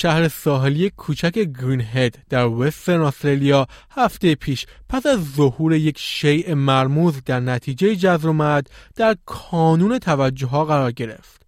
شهر ساحلی کوچک گرین هد در وسترن استرالیا هفته پیش پس از ظهور یک شیء مرموز در نتیجه جذر در کانون توجه ها قرار گرفت.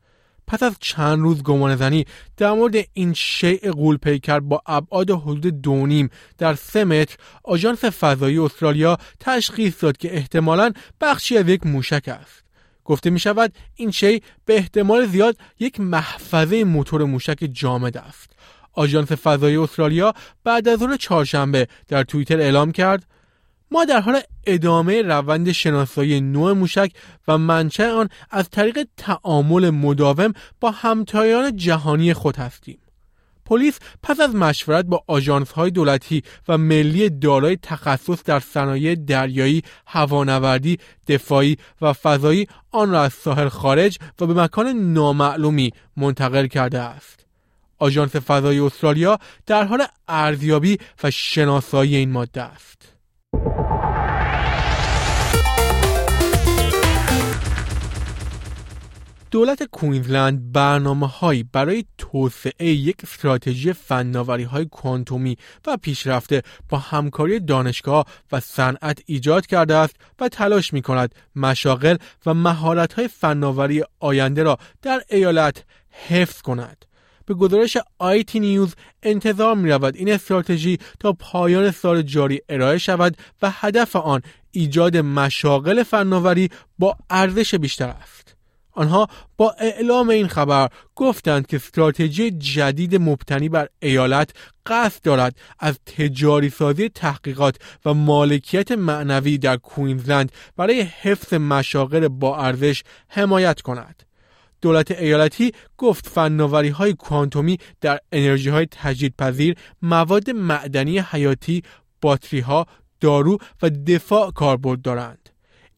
پس از چند روز گمان زنی در مورد این شیء قول پیکر با ابعاد حدود دونیم در سه متر آژانس فضایی استرالیا تشخیص داد که احتمالاً بخشی از یک موشک است. گفته می شود این شی به احتمال زیاد یک محفظه موتور موشک جامد است. آژانس فضایی استرالیا بعد از روز چهارشنبه در توییتر اعلام کرد ما در حال ادامه روند شناسایی نوع موشک و منشأ آن از طریق تعامل مداوم با همتایان جهانی خود هستیم. پلیس پس از مشورت با آژانس های دولتی و ملی دارای تخصص در صنایع دریایی، هوانوردی، دفاعی و فضایی آن را از ساحل خارج و به مکان نامعلومی منتقل کرده است. آژانس فضایی استرالیا در حال ارزیابی و شناسایی این ماده است. دولت کوینزلند برنامه هایی برای توسعه یک استراتژی فناوری های کوانتومی و پیشرفته با همکاری دانشگاه و صنعت ایجاد کرده است و تلاش می کند مشاغل و مهارت های فناوری آینده را در ایالت حفظ کند. به گزارش آیتی نیوز انتظار می رود این استراتژی تا پایان سال جاری ارائه شود و هدف آن ایجاد مشاغل فناوری با ارزش بیشتر است. آنها با اعلام این خبر گفتند که استراتژی جدید مبتنی بر ایالت قصد دارد از تجاری سازی تحقیقات و مالکیت معنوی در کوینزلند برای حفظ مشاغل با ارزش حمایت کند. دولت ایالتی گفت فناوری های کوانتومی در انرژی های تجدیدپذیر، مواد معدنی حیاتی، باتری ها، دارو و دفاع کاربرد دارند.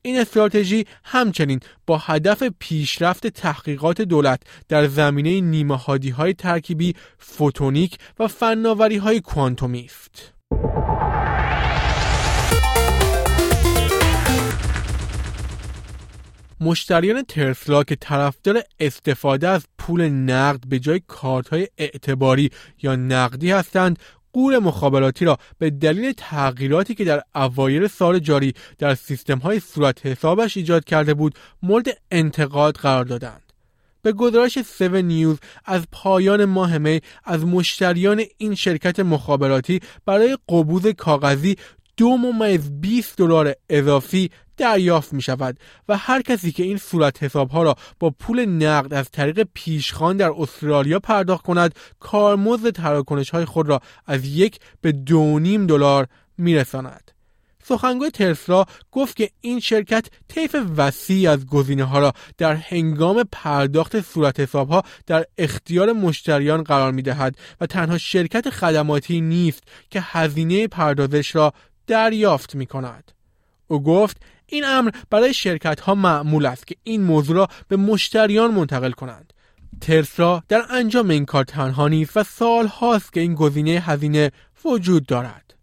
این استراتژی همچنین با هدف پیشرفت تحقیقات دولت در زمینه نیمه های ترکیبی، فوتونیک و فناوری های کوانتومی است. مشتریان ترسلا که طرفدار استفاده از پول نقد به جای کارت های اعتباری یا نقدی هستند قول مخابراتی را به دلیل تغییراتی که در اوایل سال جاری در سیستم های صورت حسابش ایجاد کرده بود مورد انتقاد قرار دادند. به گزارش 7 نیوز از پایان ماه می از مشتریان این شرکت مخابراتی برای قبوز کاغذی دو ممیز 20 دلار اضافی دریافت می شود و هر کسی که این صورت حساب ها را با پول نقد از طریق پیشخان در استرالیا پرداخت کند کارمزد تراکنش های خود را از یک به دو نیم دلار می رساند. سخنگوی ترسلا گفت که این شرکت طیف وسیعی از گزینه ها را در هنگام پرداخت صورت حساب ها در اختیار مشتریان قرار می دهد و تنها شرکت خدماتی نیست که هزینه پردازش را دریافت می کند. او گفت این امر برای شرکت ها معمول است که این موضوع را به مشتریان منتقل کنند. ترسرا در انجام این کار تنها نیست و سال هاست که این گزینه هزینه وجود دارد.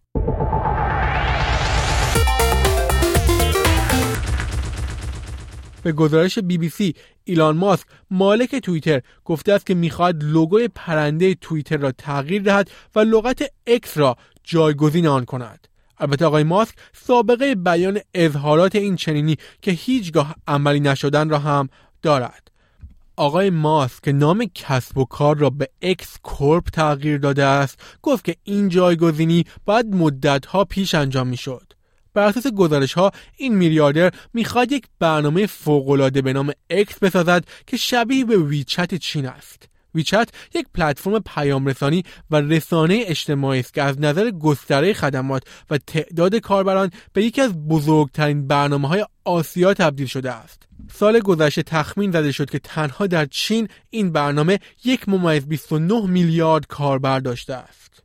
به گزارش بی بی سی ایلان ماسک مالک توییتر گفته است که می‌خواهد لوگوی پرنده توییتر را تغییر دهد و لغت اکس را جایگزین آن کند. البته آقای ماسک سابقه بیان اظهارات این چنینی که هیچگاه عملی نشدن را هم دارد. آقای ماسک که نام کسب و کار را به X Corp تغییر داده است گفت که این جایگزینی باید مدتها پیش انجام می‌شد. بر اساس گزارش ها این میلیاردر می‌خواد یک برنامه فوقالعاده به نام X بسازد که شبیه به ویچت چین است. ویچت یک پلتفرم پیامرسانی و رسانه اجتماعی است که از نظر گستره خدمات و تعداد کاربران به یکی از بزرگترین برنامه های آسیا تبدیل شده است. سال گذشته تخمین زده شد که تنها در چین این برنامه یک ممیز 29 میلیارد کاربر داشته است.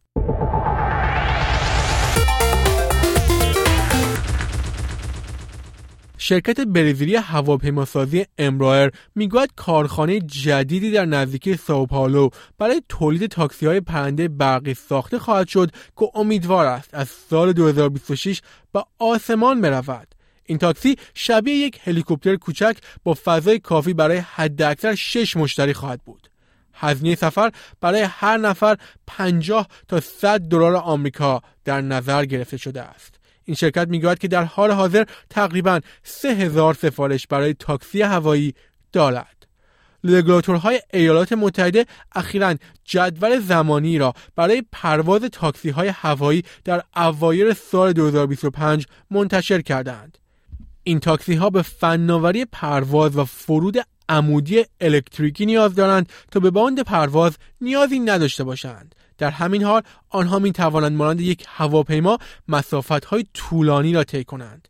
شرکت برزیلی هواپیماسازی امرایر می‌گوید کارخانه جدیدی در نزدیکی ساوپائولو برای تولید تاکسی های پرنده برقی ساخته خواهد شد که امیدوار است از سال 2026 به آسمان برود. این تاکسی شبیه یک هلیکوپتر کوچک با فضای کافی برای حداکثر 6 مشتری خواهد بود. هزینه سفر برای هر نفر 50 تا 100 دلار آمریکا در نظر گرفته شده است. این شرکت می‌گوید که در حال حاضر تقریبا 3000 سفارش برای تاکسی هوایی دارد. رگولاتورهای ایالات متحده اخیرا جدول زمانی را برای پرواز تاکسی های هوایی در اوایل سال 2025 منتشر کردند. این تاکسی ها به فناوری پرواز و فرود عمودی الکتریکی نیاز دارند تا به باند پرواز نیازی نداشته باشند در همین حال آنها می توانند مانند یک هواپیما مسافت های طولانی را طی کنند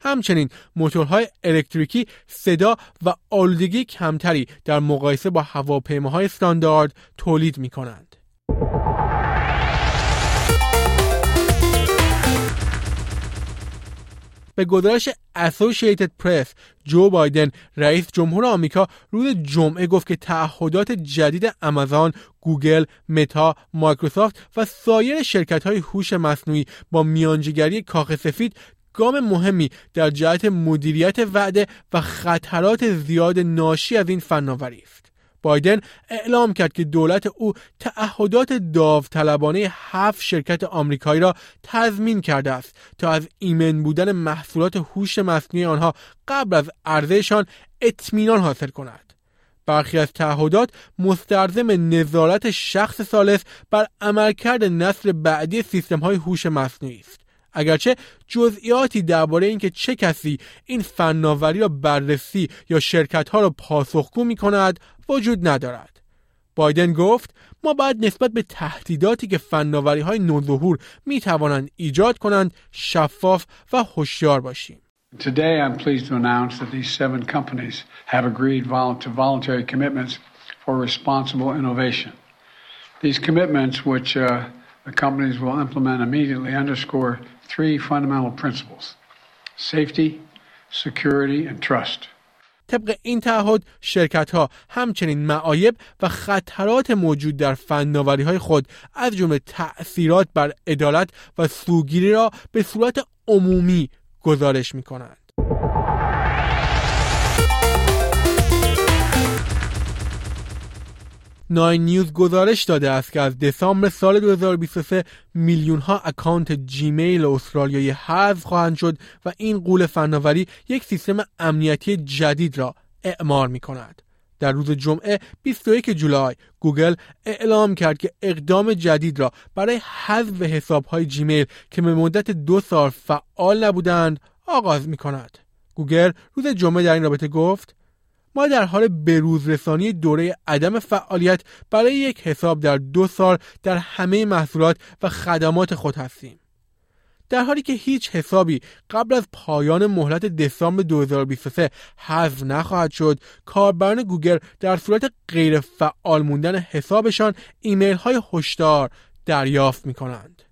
همچنین موتورهای الکتریکی صدا و آلودگی کمتری در مقایسه با هواپیماهای استاندارد تولید می کنند. به گزارش اسوسییتد پرس جو بایدن رئیس جمهور آمریکا روز جمعه گفت که تعهدات جدید آمازون، گوگل، متا، مایکروسافت و سایر شرکت های هوش مصنوعی با میانجیگری کاخ سفید گام مهمی در جهت مدیریت وعده و خطرات زیاد ناشی از این فناوری است. بایدن اعلام کرد که دولت او تعهدات داوطلبانه هفت شرکت آمریکایی را تضمین کرده است تا از ایمن بودن محصولات هوش مصنوعی آنها قبل از عرضهشان اطمینان حاصل کند. برخی از تعهدات مستلزم نظارت شخص سالس بر عملکرد نسل بعدی سیستم های هوش مصنوعی است. اگرچه جزئیاتی درباره اینکه چه کسی این فناوری را بررسی یا شرکت ها را پاسخگو می کند وجود ندارد. بایدن گفت ما باید نسبت به تهدیداتی که فناوری های نوظهور می توانند ایجاد کنند شفاف و هوشیار باشیم. Today I'm pleased to announce that these seven companies have agreed to voluntary commitments for responsible innovation. These commitments, which uh, the companies will implement immediately, underscore three fundamental principles safety, security, and trust. طبق این تعهد شرکت ها همچنین معایب و خطرات موجود در فناوری های خود از جمله تأثیرات بر عدالت و سوگیری را به صورت عمومی گزارش می کنند. ناین نیوز گزارش داده است که از دسامبر سال 2023 میلیون ها اکانت جیمیل استرالیایی حذف خواهند شد و این غول فناوری یک سیستم امنیتی جدید را اعمار می کند. در روز جمعه 21 جولای گوگل اعلام کرد که اقدام جدید را برای حذف حساب های جیمیل که به مدت دو سال فعال نبودند آغاز می کند. گوگل روز جمعه در این رابطه گفت ما در حال بروز رسانی دوره عدم فعالیت برای یک حساب در دو سال در همه محصولات و خدمات خود هستیم. در حالی که هیچ حسابی قبل از پایان مهلت دسامبر 2023 حذف نخواهد شد کاربران گوگل در صورت غیر فعال موندن حسابشان ایمیل های هشدار دریافت می کنند.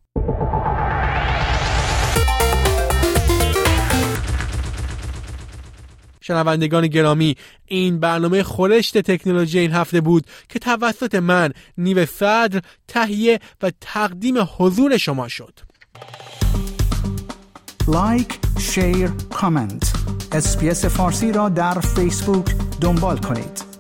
شنوندگان گرامی این برنامه خورشت تکنولوژی این هفته بود که توسط من نیو صدر تهیه و تقدیم حضور شما شد. like، share، comment. SBS فارسی را در فیسبوک دنبال کنید.